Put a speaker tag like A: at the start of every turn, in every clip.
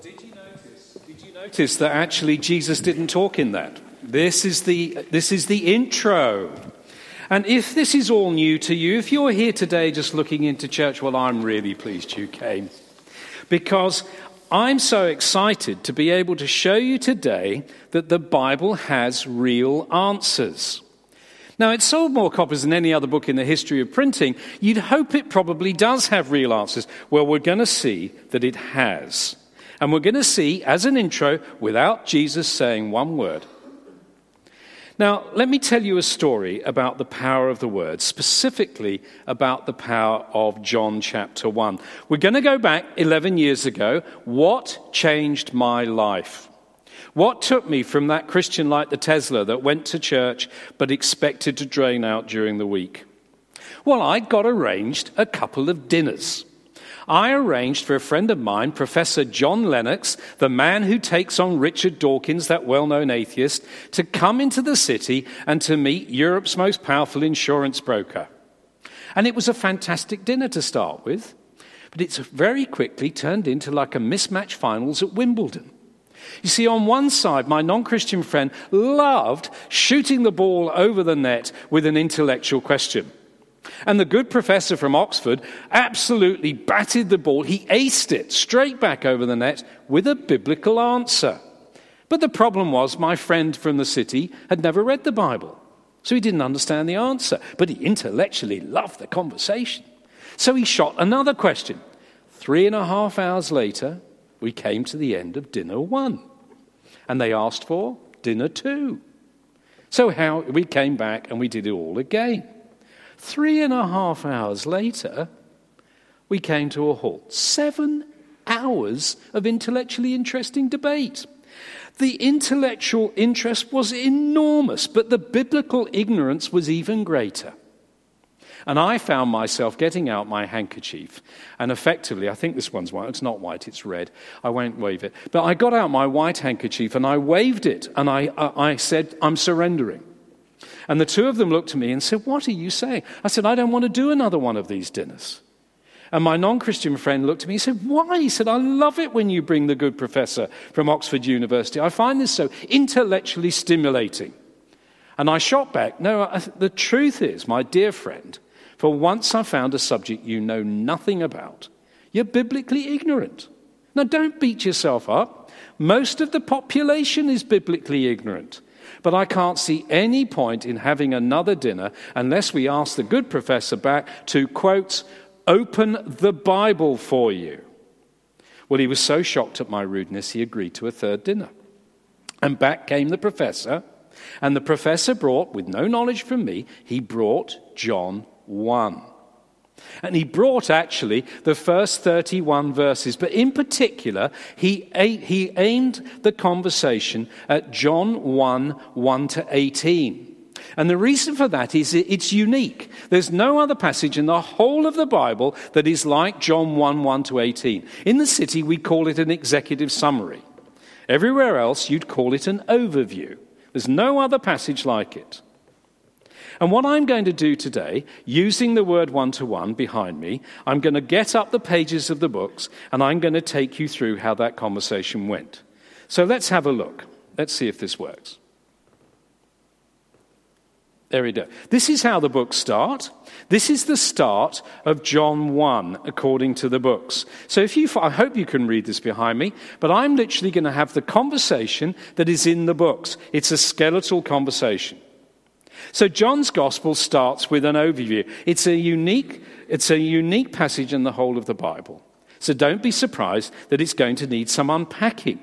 A: did you notice? Did you notice that actually Jesus didn't talk in that? This is the, this is the intro. And if this is all new to you, if you're here today just looking into church, well, I'm really pleased you came. Because I'm so excited to be able to show you today that the Bible has real answers. Now, it sold more copies than any other book in the history of printing. You'd hope it probably does have real answers. Well, we're going to see that it has. And we're going to see, as an intro, without Jesus saying one word. Now, let me tell you a story about the power of the word, specifically about the power of John chapter 1. We're going to go back 11 years ago. What changed my life? What took me from that Christian like the Tesla that went to church but expected to drain out during the week? Well, I got arranged a couple of dinners. I arranged for a friend of mine, Professor John Lennox, the man who takes on Richard Dawkins, that well known atheist, to come into the city and to meet Europe's most powerful insurance broker. And it was a fantastic dinner to start with, but it's very quickly turned into like a mismatch finals at Wimbledon. You see, on one side, my non Christian friend loved shooting the ball over the net with an intellectual question. And the good professor from Oxford absolutely batted the ball. He aced it straight back over the net with a biblical answer. But the problem was, my friend from the city had never read the Bible. So he didn't understand the answer. But he intellectually loved the conversation. So he shot another question. Three and a half hours later, we came to the end of dinner one. And they asked for dinner two. So how we came back and we did it all again. Three and a half hours later, we came to a halt. Seven hours of intellectually interesting debate. The intellectual interest was enormous, but the biblical ignorance was even greater. And I found myself getting out my handkerchief, and effectively, I think this one's white, it's not white, it's red. I won't wave it. But I got out my white handkerchief and I waved it, and I, I, I said, I'm surrendering. And the two of them looked at me and said, What are you saying? I said, I don't want to do another one of these dinners. And my non Christian friend looked at me and said, Why? He said, I love it when you bring the good professor from Oxford University. I find this so intellectually stimulating. And I shot back, No, the truth is, my dear friend, for once I found a subject you know nothing about. You're biblically ignorant. Now, don't beat yourself up. Most of the population is biblically ignorant. But I can't see any point in having another dinner unless we ask the good professor back to, quote, open the Bible for you. Well, he was so shocked at my rudeness, he agreed to a third dinner. And back came the professor, and the professor brought, with no knowledge from me, he brought John 1. And he brought actually the first 31 verses, but in particular, he, he aimed the conversation at John 1 1 to 18. And the reason for that is it's unique. There's no other passage in the whole of the Bible that is like John 1 1 to 18. In the city, we call it an executive summary. Everywhere else, you'd call it an overview. There's no other passage like it. And what I'm going to do today, using the word one to one behind me, I'm going to get up the pages of the books and I'm going to take you through how that conversation went. So let's have a look. Let's see if this works. There we go. This is how the books start. This is the start of John 1, according to the books. So if you, I hope you can read this behind me, but I'm literally going to have the conversation that is in the books. It's a skeletal conversation. So John's gospel starts with an overview. It's a unique, it's a unique passage in the whole of the Bible. So don't be surprised that it's going to need some unpacking.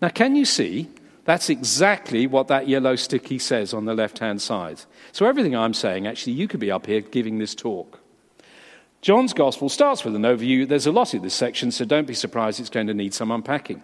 A: Now, can you see? That's exactly what that yellow sticky says on the left hand side. So, everything I'm saying, actually, you could be up here giving this talk. John's gospel starts with an overview. There's a lot in this section, so don't be surprised it's going to need some unpacking.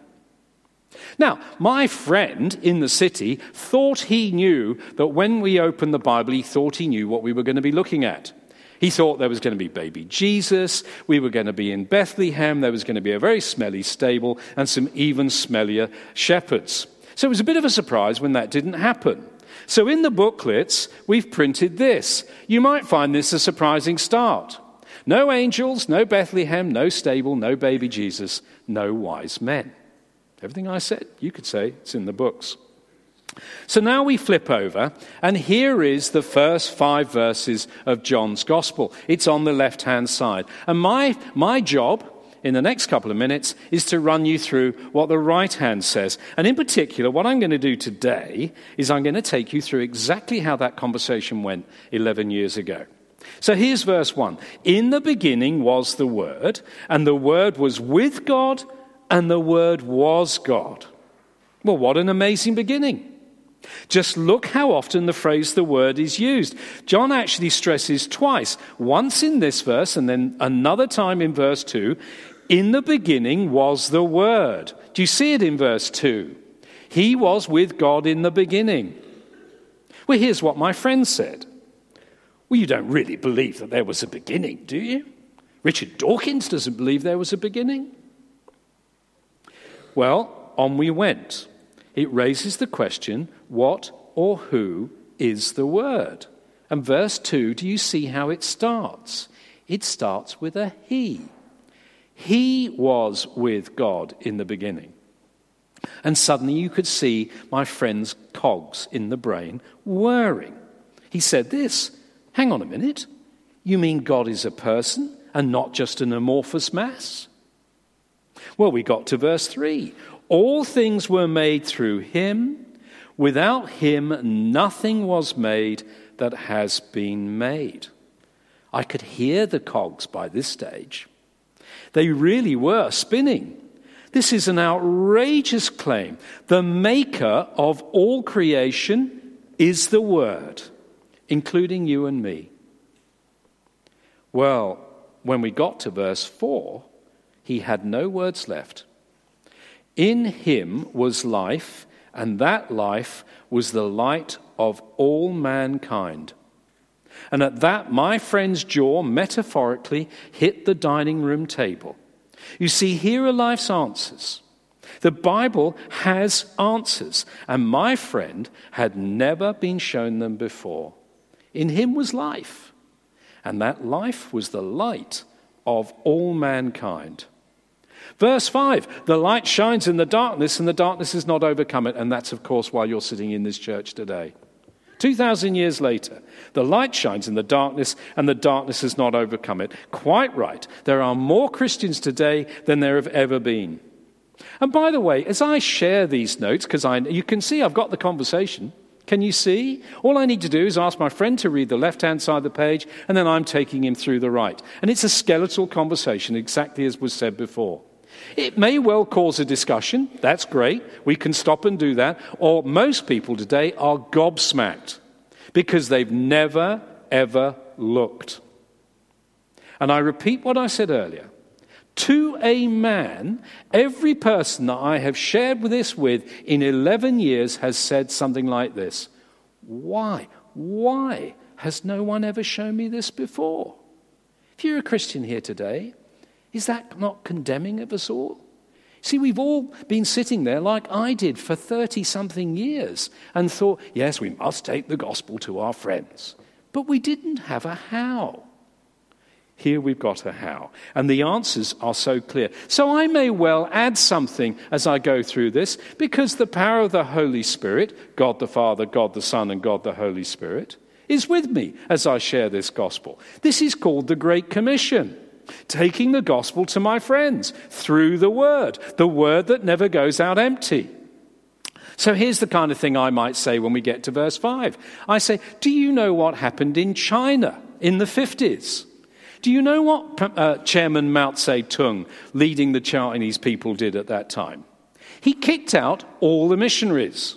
A: Now, my friend in the city thought he knew that when we opened the Bible, he thought he knew what we were going to be looking at. He thought there was going to be baby Jesus, we were going to be in Bethlehem, there was going to be a very smelly stable, and some even smellier shepherds. So it was a bit of a surprise when that didn't happen. So in the booklets, we've printed this. You might find this a surprising start. No angels, no Bethlehem, no stable, no baby Jesus, no wise men. Everything I said, you could say it's in the books. So now we flip over, and here is the first five verses of John's Gospel. It's on the left hand side. And my, my job in the next couple of minutes is to run you through what the right hand says. And in particular, what I'm going to do today is I'm going to take you through exactly how that conversation went 11 years ago. So here's verse 1 In the beginning was the Word, and the Word was with God, and the Word was God. Well, what an amazing beginning! Just look how often the phrase the word is used. John actually stresses twice, once in this verse and then another time in verse 2. In the beginning was the word. Do you see it in verse 2? He was with God in the beginning. Well, here's what my friend said. Well, you don't really believe that there was a beginning, do you? Richard Dawkins doesn't believe there was a beginning. Well, on we went it raises the question what or who is the Word? And verse 2, do you see how it starts? It starts with a He. He was with God in the beginning. And suddenly you could see my friend's cogs in the brain whirring. He said this Hang on a minute. You mean God is a person and not just an amorphous mass? Well, we got to verse 3. All things were made through him. Without him, nothing was made that has been made. I could hear the cogs by this stage. They really were spinning. This is an outrageous claim. The maker of all creation is the Word, including you and me. Well, when we got to verse 4, he had no words left. In him was life, and that life was the light of all mankind. And at that, my friend's jaw metaphorically hit the dining room table. You see, here are life's answers. The Bible has answers, and my friend had never been shown them before. In him was life, and that life was the light of all mankind. Verse 5 The light shines in the darkness, and the darkness has not overcome it. And that's, of course, why you're sitting in this church today. 2,000 years later, the light shines in the darkness, and the darkness has not overcome it. Quite right. There are more Christians today than there have ever been. And by the way, as I share these notes, because you can see I've got the conversation. Can you see? All I need to do is ask my friend to read the left hand side of the page, and then I'm taking him through the right. And it's a skeletal conversation, exactly as was said before. It may well cause a discussion. That's great. We can stop and do that. Or most people today are gobsmacked because they've never, ever looked. And I repeat what I said earlier. To a man, every person that I have shared this with in 11 years has said something like this Why? Why has no one ever shown me this before? If you're a Christian here today, is that not condemning of us all? See, we've all been sitting there like I did for 30 something years and thought, yes, we must take the gospel to our friends. But we didn't have a how. Here we've got a how. And the answers are so clear. So I may well add something as I go through this because the power of the Holy Spirit, God the Father, God the Son, and God the Holy Spirit, is with me as I share this gospel. This is called the Great Commission taking the gospel to my friends through the word, the word that never goes out empty. So here's the kind of thing I might say when we get to verse 5. I say, Do you know what happened in China in the 50s? Do you know what uh, Chairman Mao Zedong, leading the Chinese people, did at that time? He kicked out all the missionaries.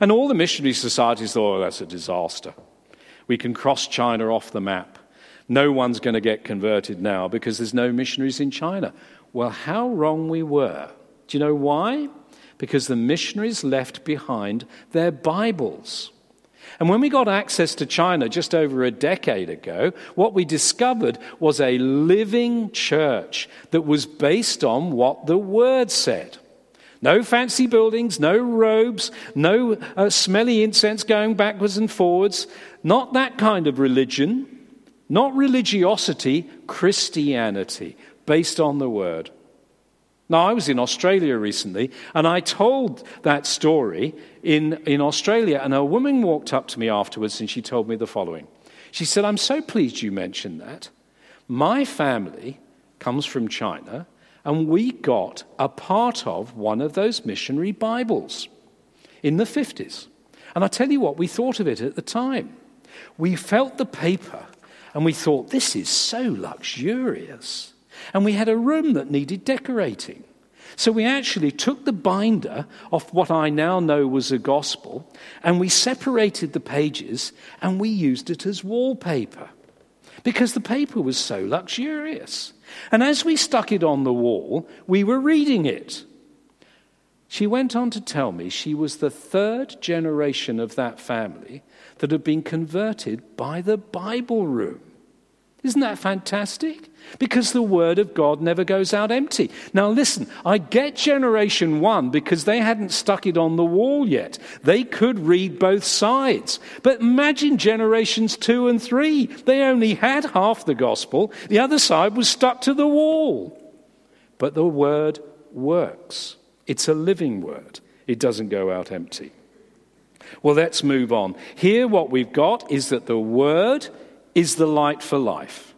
A: And all the missionary societies thought, oh, that's a disaster. We can cross China off the map. No one's going to get converted now because there's no missionaries in China. Well, how wrong we were. Do you know why? Because the missionaries left behind their Bibles. And when we got access to China just over a decade ago, what we discovered was a living church that was based on what the Word said. No fancy buildings, no robes, no uh, smelly incense going backwards and forwards. Not that kind of religion. Not religiosity, Christianity, based on the word. Now, I was in Australia recently, and I told that story in, in Australia, and a woman walked up to me afterwards and she told me the following. She said, I'm so pleased you mentioned that. My family comes from China, and we got a part of one of those missionary Bibles in the 50s. And I tell you what, we thought of it at the time. We felt the paper and we thought, this is so luxurious. And we had a room that needed decorating. So we actually took the binder off what I now know was a gospel and we separated the pages and we used it as wallpaper because the paper was so luxurious. And as we stuck it on the wall, we were reading it. She went on to tell me she was the third generation of that family that have been converted by the Bible room. Isn't that fantastic? Because the Word of God never goes out empty. Now, listen, I get generation one because they hadn't stuck it on the wall yet. They could read both sides. But imagine generations two and three. They only had half the gospel, the other side was stuck to the wall. But the Word works. It's a living word, it doesn't go out empty. Well, let's move on. Here, what we've got is that the word is the light for life.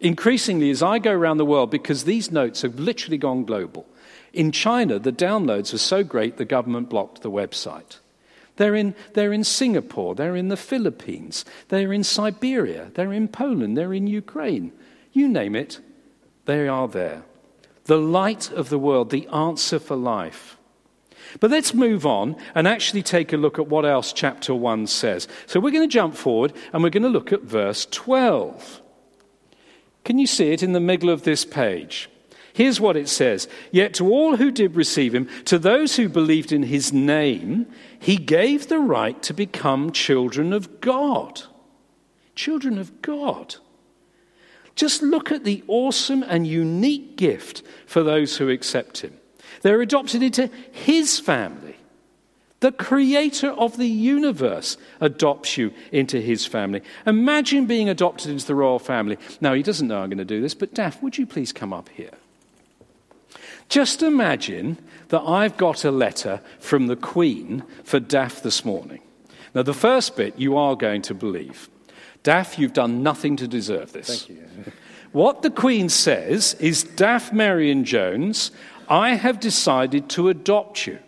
A: Increasingly, as I go around the world, because these notes have literally gone global, in China, the downloads are so great the government blocked the website. They're in, they're in Singapore, they're in the Philippines, they're in Siberia, they're in Poland, they're in Ukraine. You name it, they are there the light of the world, the answer for life. But let's move on and actually take a look at what else chapter 1 says. So we're going to jump forward and we're going to look at verse 12. Can you see it in the middle of this page? Here's what it says Yet to all who did receive him, to those who believed in his name, he gave the right to become children of God. Children of God. Just look at the awesome and unique gift for those who accept him. They're adopted into his family. The creator of the universe adopts you into his family. Imagine being adopted into the royal family. Now, he doesn't know I'm going to do this, but Daff, would you please come up here? Just imagine that I've got a letter from the Queen for Daff this morning. Now, the first bit you are going to believe. Daff, you've done nothing to deserve this.
B: Thank you.
A: what the Queen says is Daff Marion Jones, I have decided to adopt you.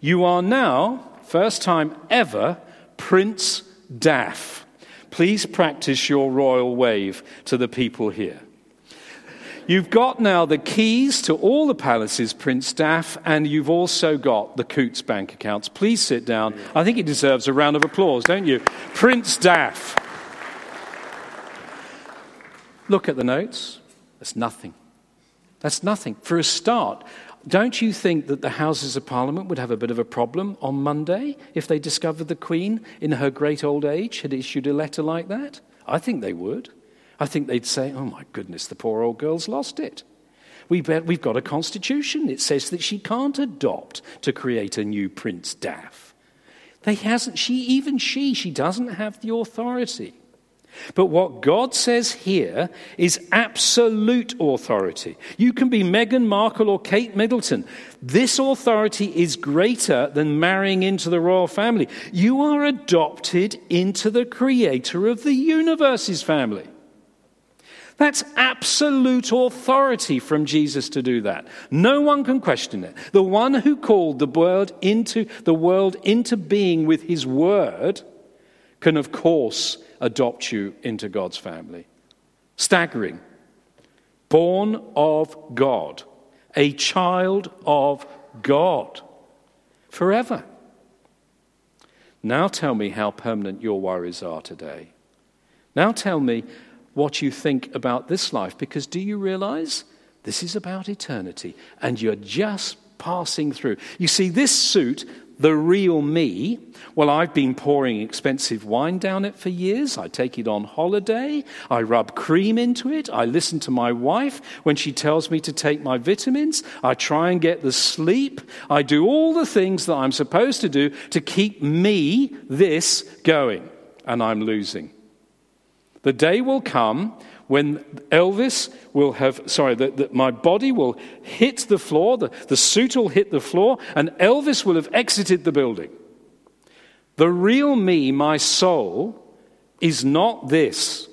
A: You are now, first time ever, Prince Daff. Please practice your royal wave to the people here. You've got now the keys to all the palaces, Prince Daff, and you've also got the Coutts bank accounts. Please sit down. I think he deserves a round of applause, don't you? Prince Daff. Look at the notes. That's nothing. That's nothing. For a start, don't you think that the Houses of Parliament would have a bit of a problem on Monday if they discovered the Queen, in her great old age, had issued a letter like that? I think they would. I think they'd say, oh my goodness, the poor old girl's lost it. We bet we've got a constitution. It says that she can't adopt to create a new Prince Daff. They hasn't, she, even she, she doesn't have the authority. But what God says here is absolute authority. You can be Meghan Markle or Kate Middleton. This authority is greater than marrying into the royal family. You are adopted into the creator of the universe's family. That's absolute authority from Jesus to do that. No one can question it. The one who called the world into the world into being with his word can of course adopt you into God's family. Staggering. Born of God, a child of God forever. Now tell me how permanent your worries are today. Now tell me what you think about this life, because do you realize this is about eternity and you're just passing through? You see, this suit the real me, well, I've been pouring expensive wine down it for years. I take it on holiday. I rub cream into it. I listen to my wife when she tells me to take my vitamins. I try and get the sleep. I do all the things that I'm supposed to do to keep me, this, going. And I'm losing. The day will come when Elvis will have, sorry, that, my body will hit the floor, the, the suit will hit the floor, and Elvis will have exited the building. The real me, my soul, is not this.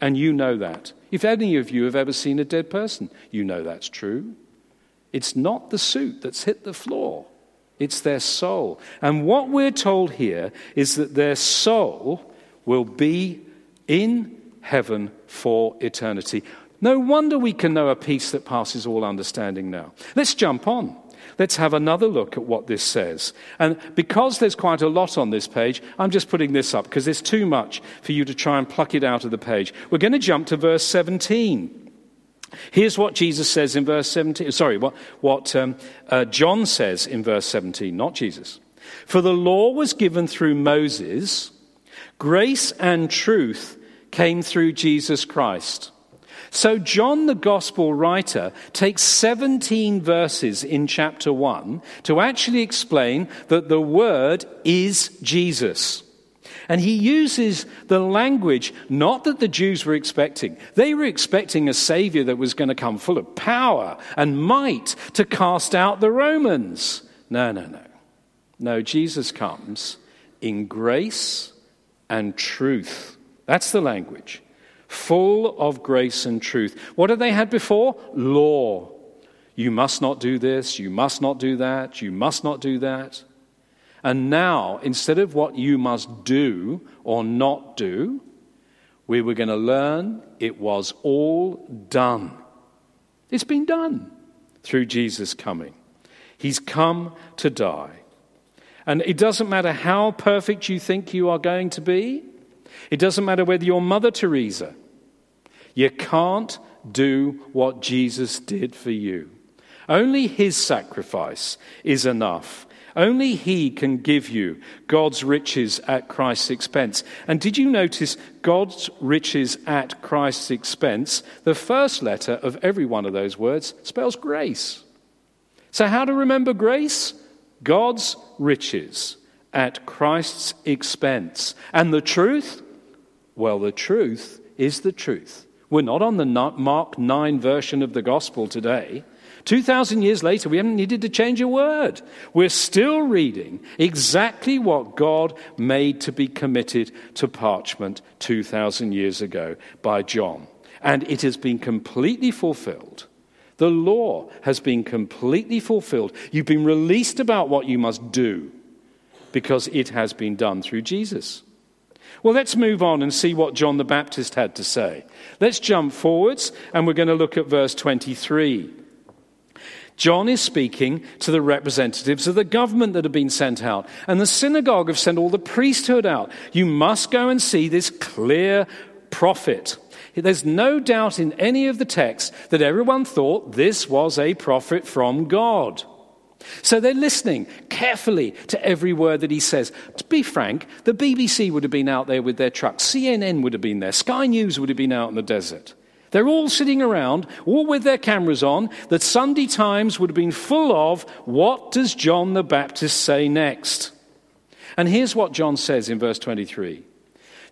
A: And you know that. If any of you have ever seen a dead person, you know that's true. It's not the suit that's hit the floor, it's their soul. And what we're told here is that their soul will be in heaven for eternity. No wonder we can know a peace that passes all understanding now. Let's jump on. Let's have another look at what this says. And because there's quite a lot on this page, I'm just putting this up because there's too much for you to try and pluck it out of the page. We're going to jump to verse 17. Here's what Jesus says in verse 17. Sorry, what, what um, uh, John says in verse 17, not Jesus. For the law was given through Moses, grace and truth came through Jesus Christ. So, John, the gospel writer, takes 17 verses in chapter 1 to actually explain that the Word is Jesus. And he uses the language not that the Jews were expecting. They were expecting a Savior that was going to come full of power and might to cast out the Romans. No, no, no. No, Jesus comes in grace and truth. That's the language full of grace and truth. What had they had before? Law. You must not do this, you must not do that, you must not do that. And now, instead of what you must do or not do, we were going to learn it was all done. It's been done through Jesus coming. He's come to die. And it doesn't matter how perfect you think you are going to be, it doesn't matter whether you're Mother Teresa. You can't do what Jesus did for you. Only his sacrifice is enough. Only he can give you God's riches at Christ's expense. And did you notice God's riches at Christ's expense? The first letter of every one of those words spells grace. So, how to remember grace? God's riches at Christ's expense. And the truth? Well, the truth is the truth. We're not on the Mark 9 version of the gospel today. 2,000 years later, we haven't needed to change a word. We're still reading exactly what God made to be committed to parchment 2,000 years ago by John. And it has been completely fulfilled. The law has been completely fulfilled. You've been released about what you must do because it has been done through Jesus. Well, let's move on and see what John the Baptist had to say. Let's jump forwards and we're going to look at verse 23. John is speaking to the representatives of the government that have been sent out. And the synagogue have sent all the priesthood out. You must go and see this clear prophet. There's no doubt in any of the texts that everyone thought this was a prophet from God. So they're listening carefully to every word that he says. To be frank, the BBC would have been out there with their trucks, CNN would have been there, Sky News would have been out in the desert. They're all sitting around, all with their cameras on. The Sunday Times would have been full of what does John the Baptist say next? And here's what John says in verse 23.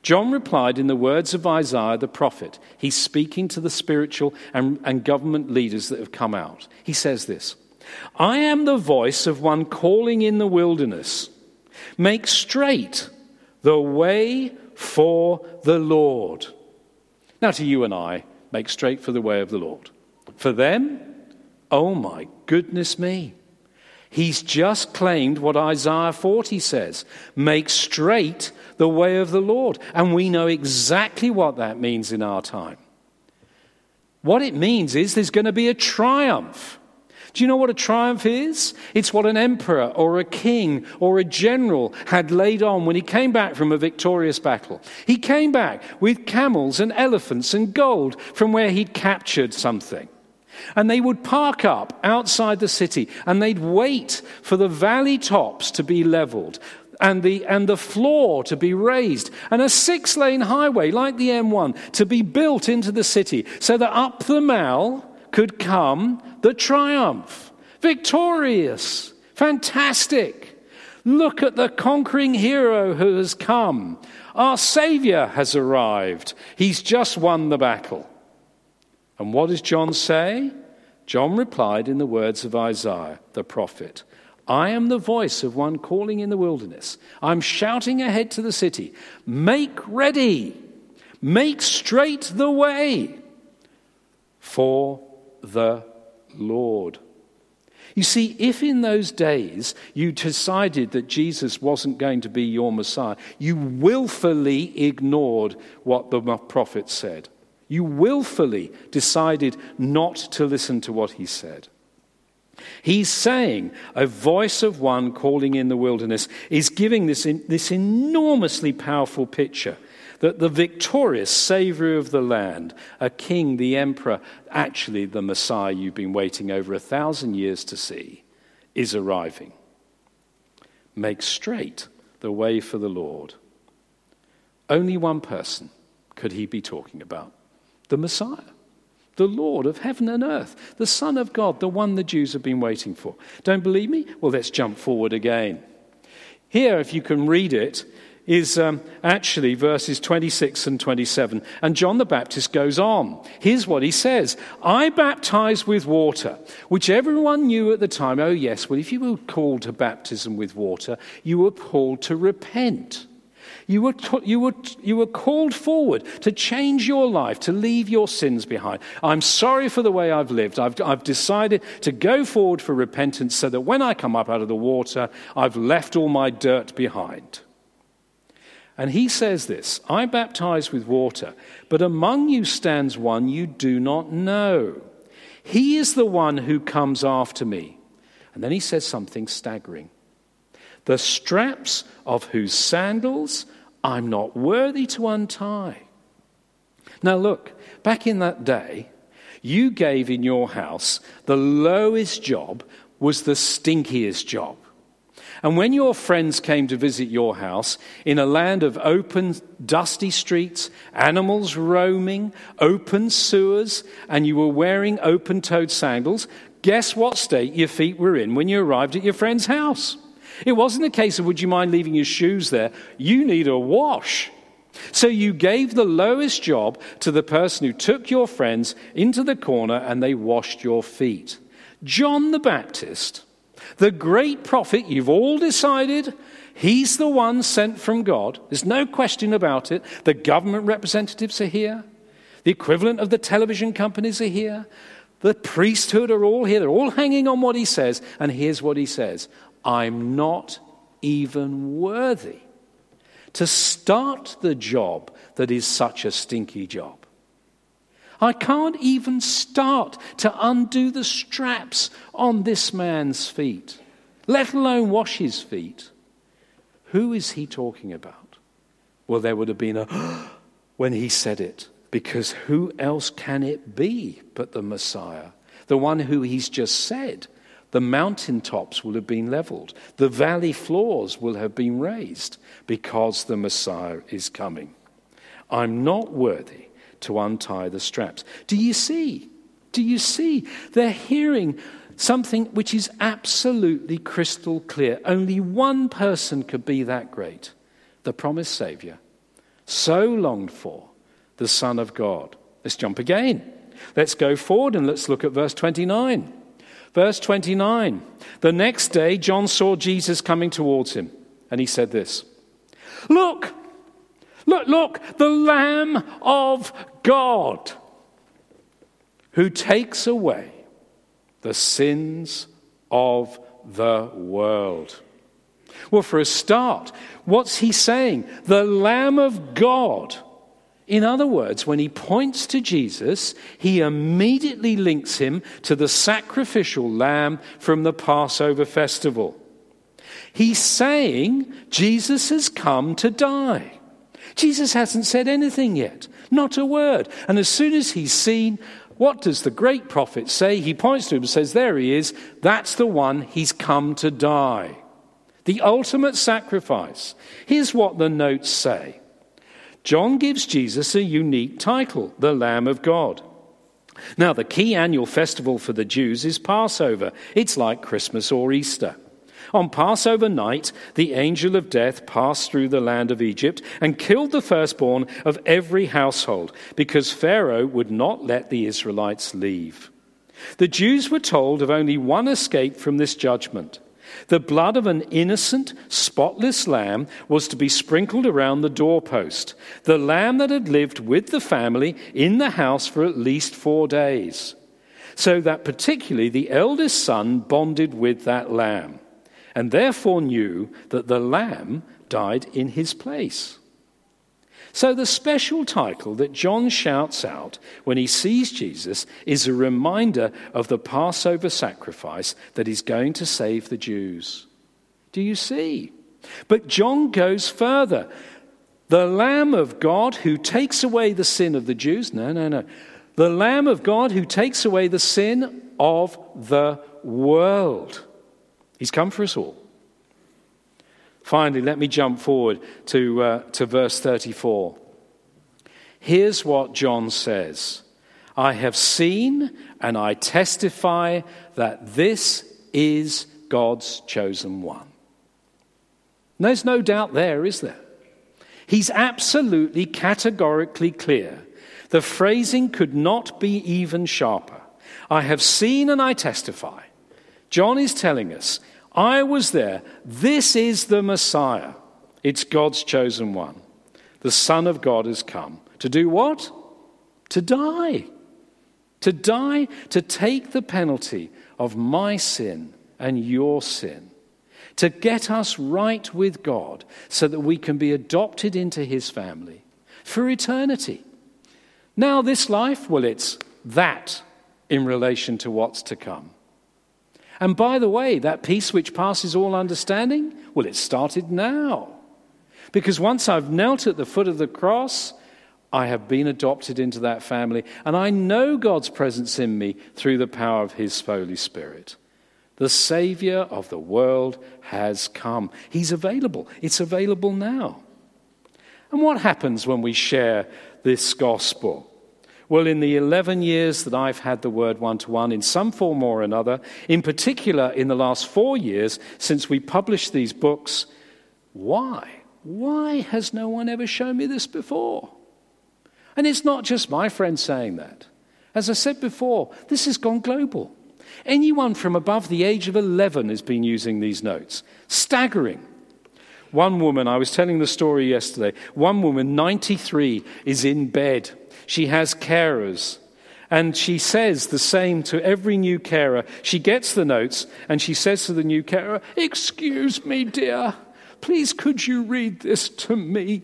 A: John replied in the words of Isaiah the prophet. He's speaking to the spiritual and, and government leaders that have come out. He says this I am the voice of one calling in the wilderness. Make straight the way for the Lord. Now, to you and I, make straight for the way of the Lord. For them, oh my goodness me. He's just claimed what Isaiah 40 says make straight the way of the Lord. And we know exactly what that means in our time. What it means is there's going to be a triumph. Do you know what a triumph is? It's what an emperor or a king or a general had laid on when he came back from a victorious battle. He came back with camels and elephants and gold from where he'd captured something. And they would park up outside the city and they'd wait for the valley tops to be leveled and the, and the floor to be raised and a six lane highway like the M1 to be built into the city so that up the Mall could come the triumph. Victorious. Fantastic. Look at the conquering hero who has come. Our Savior has arrived. He's just won the battle. And what does John say? John replied in the words of Isaiah, the prophet I am the voice of one calling in the wilderness. I'm shouting ahead to the city Make ready, make straight the way for the Lord. You see, if in those days you decided that Jesus wasn't going to be your Messiah, you willfully ignored what the prophet said. You willfully decided not to listen to what he said. He's saying a voice of one calling in the wilderness is giving this, this enormously powerful picture that the victorious Savior of the land, a king, the emperor, actually the Messiah you've been waiting over a thousand years to see, is arriving. Make straight the way for the Lord. Only one person could he be talking about the Messiah, the Lord of heaven and earth, the Son of God, the one the Jews have been waiting for. Don't believe me? Well, let's jump forward again. Here, if you can read it, is um, actually verses 26 and 27. And John the Baptist goes on. Here's what he says I baptize with water, which everyone knew at the time. Oh, yes, well, if you were called to baptism with water, you were called to repent. You were, you, were, you were called forward to change your life, to leave your sins behind. I'm sorry for the way I've lived. I've, I've decided to go forward for repentance so that when I come up out of the water, I've left all my dirt behind. And he says this I baptize with water, but among you stands one you do not know. He is the one who comes after me. And then he says something staggering the straps of whose sandals I'm not worthy to untie. Now, look, back in that day, you gave in your house the lowest job was the stinkiest job. And when your friends came to visit your house in a land of open, dusty streets, animals roaming, open sewers, and you were wearing open toed sandals, guess what state your feet were in when you arrived at your friend's house? It wasn't a case of, would you mind leaving your shoes there? You need a wash. So you gave the lowest job to the person who took your friends into the corner and they washed your feet. John the Baptist the great prophet, you've all decided he's the one sent from God. There's no question about it. The government representatives are here. The equivalent of the television companies are here. The priesthood are all here. They're all hanging on what he says. And here's what he says I'm not even worthy to start the job that is such a stinky job. I can't even start to undo the straps on this man's feet, let alone wash his feet. Who is he talking about? Well, there would have been a when he said it, because who else can it be but the Messiah? The one who he's just said. The mountaintops will have been leveled, the valley floors will have been raised because the Messiah is coming. I'm not worthy to untie the straps. Do you see? Do you see? They're hearing something which is absolutely crystal clear. Only one person could be that great the promised Savior, so longed for, the Son of God. Let's jump again. Let's go forward and let's look at verse 29. Verse 29 The next day, John saw Jesus coming towards him, and he said this Look, Look, look, the Lamb of God who takes away the sins of the world. Well, for a start, what's he saying? The Lamb of God. In other words, when he points to Jesus, he immediately links him to the sacrificial lamb from the Passover festival. He's saying Jesus has come to die. Jesus hasn't said anything yet, not a word. And as soon as he's seen, what does the great prophet say? He points to him and says, There he is. That's the one. He's come to die. The ultimate sacrifice. Here's what the notes say John gives Jesus a unique title, the Lamb of God. Now, the key annual festival for the Jews is Passover. It's like Christmas or Easter. On Passover night, the angel of death passed through the land of Egypt and killed the firstborn of every household, because Pharaoh would not let the Israelites leave. The Jews were told of only one escape from this judgment. The blood of an innocent, spotless lamb was to be sprinkled around the doorpost, the lamb that had lived with the family in the house for at least four days. So that particularly the eldest son bonded with that lamb, and therefore knew that the lamb died in his place. So, the special title that John shouts out when he sees Jesus is a reminder of the Passover sacrifice that is going to save the Jews. Do you see? But John goes further. The Lamb of God who takes away the sin of the Jews, no, no, no. The Lamb of God who takes away the sin of the world. He's come for us all. Finally, let me jump forward to, uh, to verse 34. Here's what John says I have seen and I testify that this is God's chosen one. There's no doubt there, is there? He's absolutely categorically clear. The phrasing could not be even sharper. I have seen and I testify. John is telling us I was there. This is the Messiah. It's God's chosen one. The Son of God has come. To do what? To die. To die, to take the penalty of my sin and your sin. To get us right with God so that we can be adopted into his family for eternity. Now, this life, well, it's that in relation to what's to come. And by the way, that peace which passes all understanding, well, it started now. Because once I've knelt at the foot of the cross, I have been adopted into that family, and I know God's presence in me through the power of His Holy Spirit. The Savior of the world has come. He's available. It's available now. And what happens when we share this gospel? Well, in the 11 years that I've had the word one to one in some form or another, in particular in the last four years since we published these books, why? Why has no one ever shown me this before? And it's not just my friend saying that. As I said before, this has gone global. Anyone from above the age of 11 has been using these notes. Staggering. One woman, I was telling the story yesterday, one woman, 93, is in bed she has carers. And she says the same to every new carer. She gets the notes and she says to the new carer, Excuse me, dear, please could you read this to me?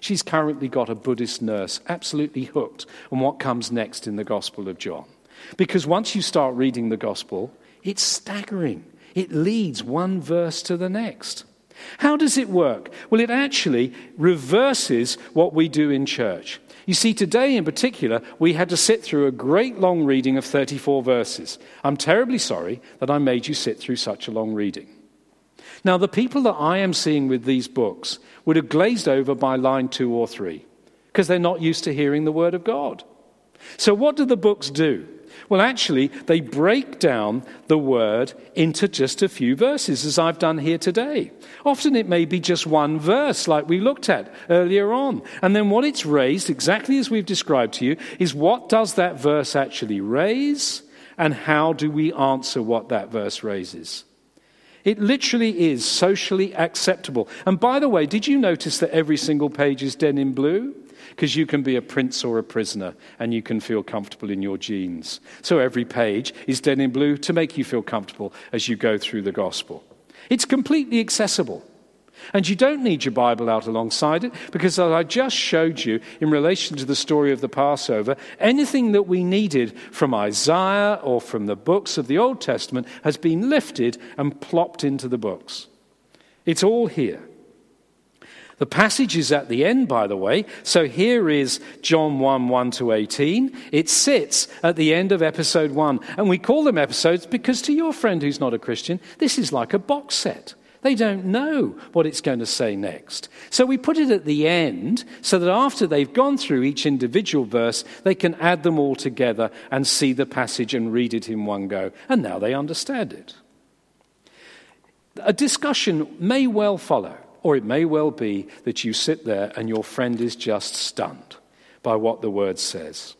A: She's currently got a Buddhist nurse absolutely hooked on what comes next in the Gospel of John. Because once you start reading the Gospel, it's staggering. It leads one verse to the next. How does it work? Well, it actually reverses what we do in church. You see, today in particular, we had to sit through a great long reading of 34 verses. I'm terribly sorry that I made you sit through such a long reading. Now, the people that I am seeing with these books would have glazed over by line two or three because they're not used to hearing the Word of God. So, what do the books do? Well, actually, they break down the word into just a few verses, as I've done here today. Often it may be just one verse, like we looked at earlier on. And then what it's raised, exactly as we've described to you, is what does that verse actually raise, and how do we answer what that verse raises? It literally is socially acceptable. And by the way, did you notice that every single page is denim blue? Because you can be a prince or a prisoner and you can feel comfortable in your jeans. So every page is done denim blue to make you feel comfortable as you go through the gospel. It's completely accessible. And you don't need your Bible out alongside it because, as I just showed you in relation to the story of the Passover, anything that we needed from Isaiah or from the books of the Old Testament has been lifted and plopped into the books. It's all here. The passage is at the end, by the way. So here is John 1 1 to 18. It sits at the end of episode 1. And we call them episodes because to your friend who's not a Christian, this is like a box set. They don't know what it's going to say next. So we put it at the end so that after they've gone through each individual verse, they can add them all together and see the passage and read it in one go. And now they understand it. A discussion may well follow, or it may well be that you sit there and your friend is just stunned by what the word says.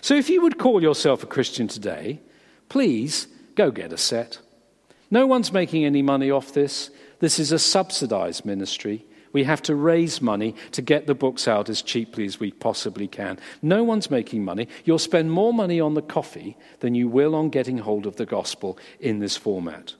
A: So if you would call yourself a Christian today, please go get a set. No one's making any money off this. This is a subsidized ministry. We have to raise money to get the books out as cheaply as we possibly can. No one's making money. You'll spend more money on the coffee than you will on getting hold of the gospel in this format.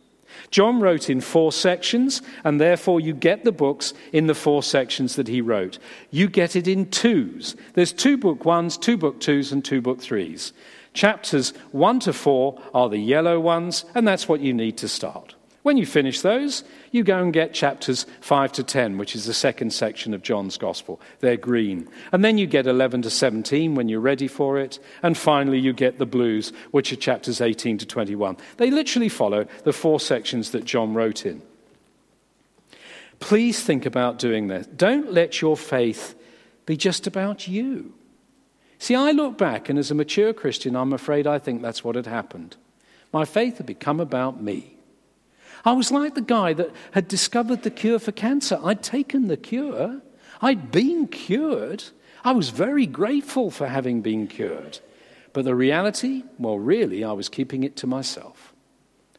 A: John wrote in four sections, and therefore you get the books in the four sections that he wrote. You get it in twos. There's two book ones, two book twos, and two book threes. Chapters one to four are the yellow ones, and that's what you need to start. When you finish those, you go and get chapters 5 to 10, which is the second section of John's Gospel. They're green. And then you get 11 to 17 when you're ready for it. And finally, you get the blues, which are chapters 18 to 21. They literally follow the four sections that John wrote in. Please think about doing this. Don't let your faith be just about you. See, I look back, and as a mature Christian, I'm afraid I think that's what had happened. My faith had become about me. I was like the guy that had discovered the cure for cancer. I'd taken the cure, I'd been cured. I was very grateful for having been cured. But the reality, well, really, I was keeping it to myself.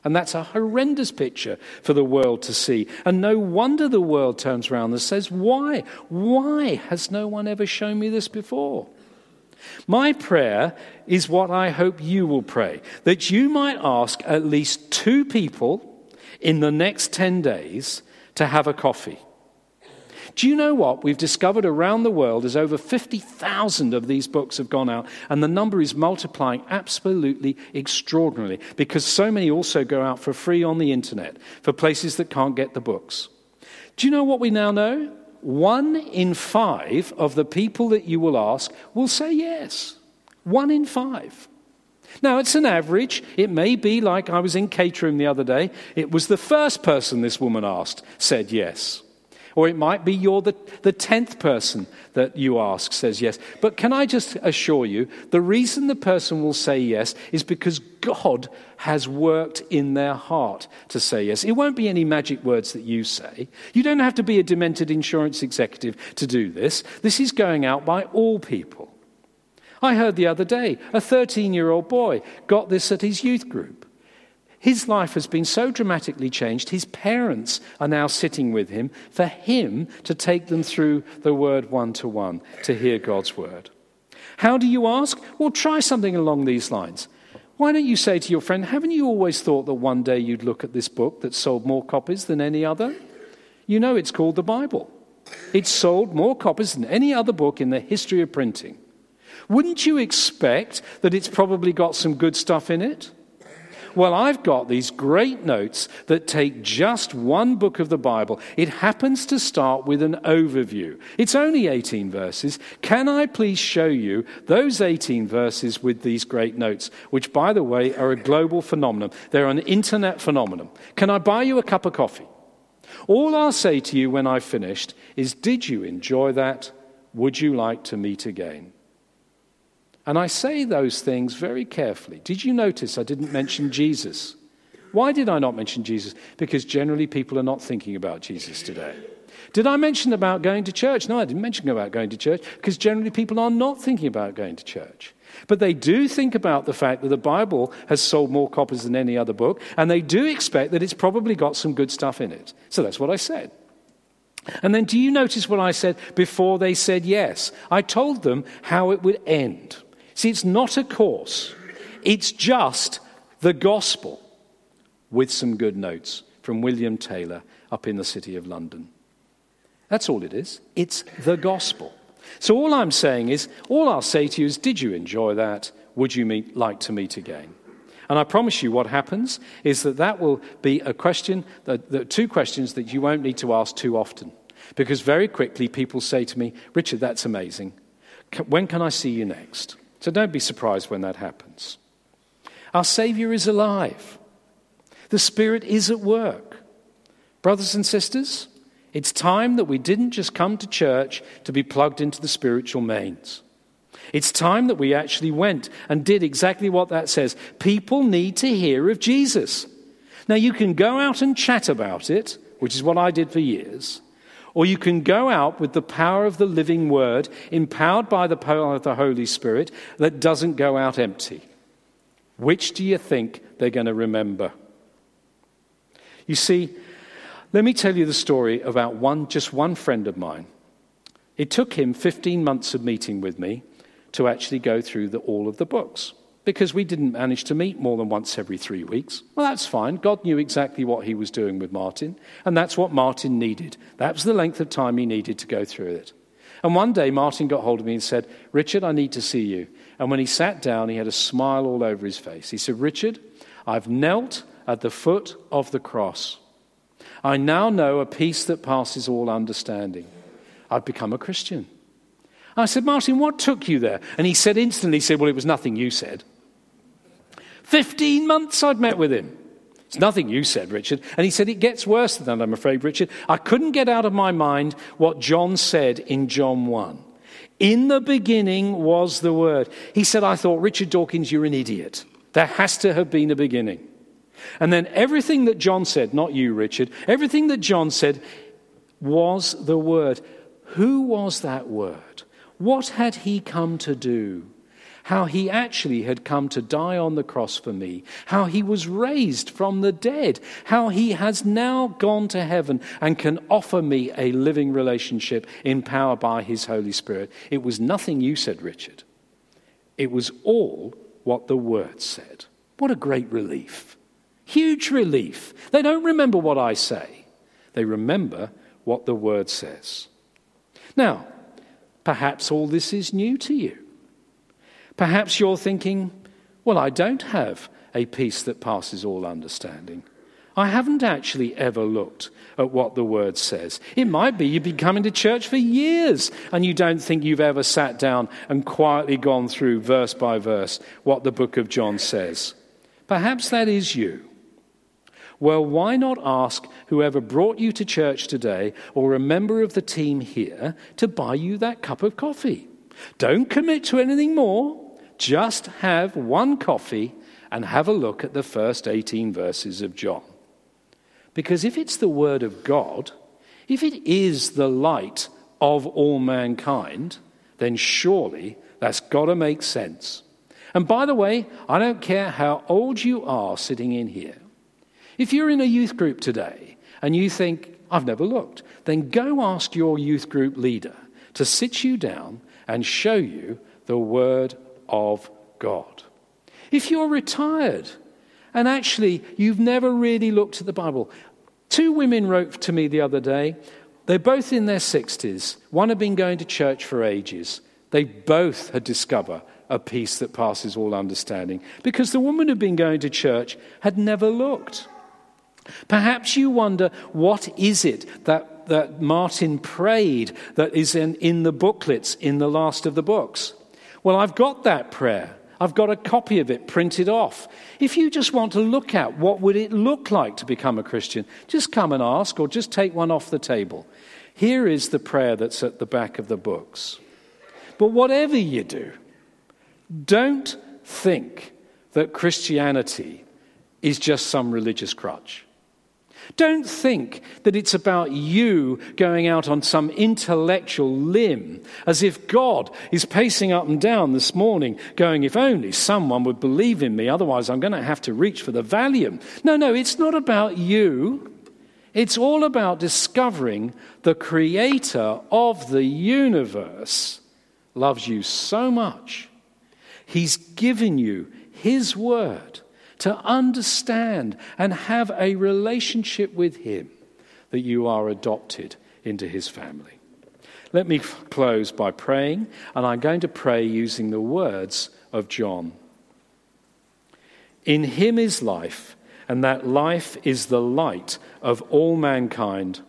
A: And that's a horrendous picture for the world to see. And no wonder the world turns around and says, Why? Why has no one ever shown me this before? My prayer is what I hope you will pray that you might ask at least two people in the next 10 days to have a coffee. Do you know what? We've discovered around the world is over 50,000 of these books have gone out, and the number is multiplying absolutely extraordinarily because so many also go out for free on the internet for places that can't get the books. Do you know what we now know? One in five of the people that you will ask will say yes. One in five. Now, it's an average. It may be like I was in Caterham the other day. It was the first person this woman asked said yes. Or it might be you're the, the tenth person that you ask says yes. But can I just assure you, the reason the person will say yes is because God has worked in their heart to say yes. It won't be any magic words that you say. You don't have to be a demented insurance executive to do this. This is going out by all people. I heard the other day a 13 year old boy got this at his youth group. His life has been so dramatically changed, his parents are now sitting with him for him to take them through the word one to one to hear God's word. How do you ask? Well, try something along these lines. Why don't you say to your friend, Haven't you always thought that one day you'd look at this book that sold more copies than any other? You know it's called the Bible. It's sold more copies than any other book in the history of printing. Wouldn't you expect that it's probably got some good stuff in it? Well, I've got these great notes that take just one book of the Bible. It happens to start with an overview. It's only 18 verses. Can I please show you those 18 verses with these great notes, which, by the way, are a global phenomenon? They're an internet phenomenon. Can I buy you a cup of coffee? All I'll say to you when I've finished is Did you enjoy that? Would you like to meet again? And I say those things very carefully. Did you notice I didn't mention Jesus? Why did I not mention Jesus? Because generally people are not thinking about Jesus today. Did I mention about going to church? No, I didn't mention about going to church because generally people are not thinking about going to church. But they do think about the fact that the Bible has sold more copies than any other book, and they do expect that it's probably got some good stuff in it. So that's what I said. And then do you notice what I said before they said yes? I told them how it would end. See, it's not a course, it's just the gospel with some good notes from William Taylor up in the city of London. That's all it is. It's the gospel. So all I'm saying is, all I'll say to you is, did you enjoy that? Would you meet, like to meet again? And I promise you, what happens is that that will be a question, the, the two questions that you won't need to ask too often. Because very quickly people say to me, Richard, that's amazing. When can I see you next? So don't be surprised when that happens. Our Savior is alive, the Spirit is at work. Brothers and sisters, it's time that we didn't just come to church to be plugged into the spiritual mains. It's time that we actually went and did exactly what that says. People need to hear of Jesus. Now, you can go out and chat about it, which is what I did for years, or you can go out with the power of the living word, empowered by the power of the Holy Spirit, that doesn't go out empty. Which do you think they're going to remember? You see, let me tell you the story about one, just one friend of mine. It took him 15 months of meeting with me to actually go through the, all of the books because we didn't manage to meet more than once every three weeks. Well, that's fine. God knew exactly what he was doing with Martin, and that's what Martin needed. That was the length of time he needed to go through it. And one day, Martin got hold of me and said, Richard, I need to see you. And when he sat down, he had a smile all over his face. He said, Richard, I've knelt at the foot of the cross. I now know a peace that passes all understanding. I've become a Christian. I said, Martin, what took you there? And he said instantly, he said, Well, it was nothing you said. 15 months I'd met with him. It's nothing you said, Richard. And he said, It gets worse than that, I'm afraid, Richard. I couldn't get out of my mind what John said in John 1. In the beginning was the Word. He said, I thought, Richard Dawkins, you're an idiot. There has to have been a beginning. And then everything that John said, not you, Richard, everything that John said was the Word. Who was that Word? What had he come to do? How he actually had come to die on the cross for me, how he was raised from the dead, how he has now gone to heaven and can offer me a living relationship in power by his Holy Spirit. It was nothing you said, Richard. It was all what the Word said. What a great relief. Huge relief. They don't remember what I say, they remember what the Word says. Now, perhaps all this is new to you. Perhaps you're thinking, well, I don't have a peace that passes all understanding. I haven't actually ever looked at what the word says. It might be you've been coming to church for years and you don't think you've ever sat down and quietly gone through verse by verse what the book of John says. Perhaps that is you. Well, why not ask whoever brought you to church today or a member of the team here to buy you that cup of coffee? Don't commit to anything more. Just have one coffee and have a look at the first 18 verses of John. Because if it's the Word of God, if it is the light of all mankind, then surely that's got to make sense. And by the way, I don't care how old you are sitting in here. If you're in a youth group today and you think, I've never looked, then go ask your youth group leader to sit you down and show you the Word of God. If you're retired and actually you've never really looked at the Bible, two women wrote to me the other day. They're both in their 60s. One had been going to church for ages. They both had discovered a peace that passes all understanding because the woman who'd been going to church had never looked. Perhaps you wonder what is it that, that Martin prayed that is in, in the booklets in the last of the books? Well, I've got that prayer. I've got a copy of it printed off. If you just want to look at what would it look like to become a Christian, just come and ask or just take one off the table. Here is the prayer that's at the back of the books. But whatever you do, don't think that Christianity is just some religious crutch. Don't think that it's about you going out on some intellectual limb, as if God is pacing up and down this morning, going, If only someone would believe in me, otherwise I'm going to have to reach for the Valium. No, no, it's not about you. It's all about discovering the creator of the universe loves you so much. He's given you his word to understand and have a relationship with Him, that you are adopted into His family. Let me close by praying, and I'm going to pray using the words of John. In Him is life, and that life is the light of all mankind.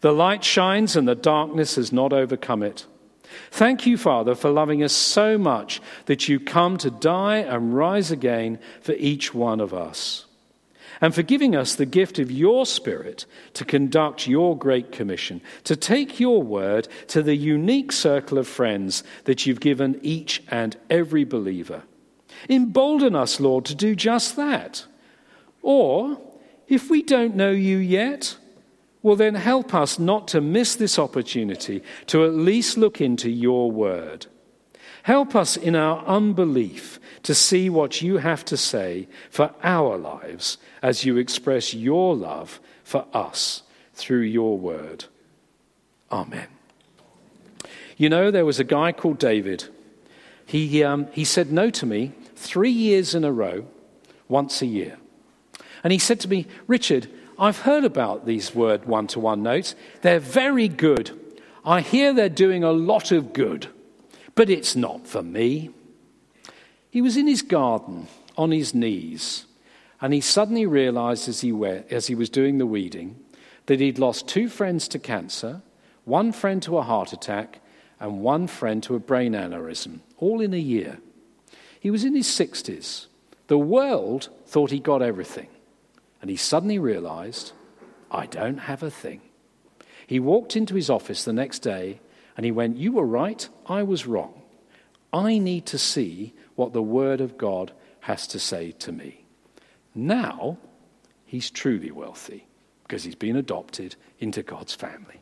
A: The light shines, and the darkness has not overcome it. Thank you, Father, for loving us so much that you come to die and rise again for each one of us. And for giving us the gift of your Spirit to conduct your great commission, to take your word to the unique circle of friends that you've given each and every believer. Embolden us, Lord, to do just that. Or, If we don't know you yet, well, then help us not to miss this opportunity to at least look into your word. Help us in our unbelief to see what you have to say for our lives as you express your love for us through your word. Amen. You know, there was a guy called David. He, um, he said no to me three years in a row, once a year. And he said to me, Richard, I've heard about these word one to one notes. They're very good. I hear they're doing a lot of good, but it's not for me. He was in his garden on his knees, and he suddenly realized as he, as he was doing the weeding that he'd lost two friends to cancer, one friend to a heart attack, and one friend to a brain aneurysm, all in a year. He was in his 60s. The world thought he got everything. And he suddenly realized, I don't have a thing. He walked into his office the next day and he went, You were right, I was wrong. I need to see what the Word of God has to say to me. Now, he's truly wealthy because he's been adopted into God's family.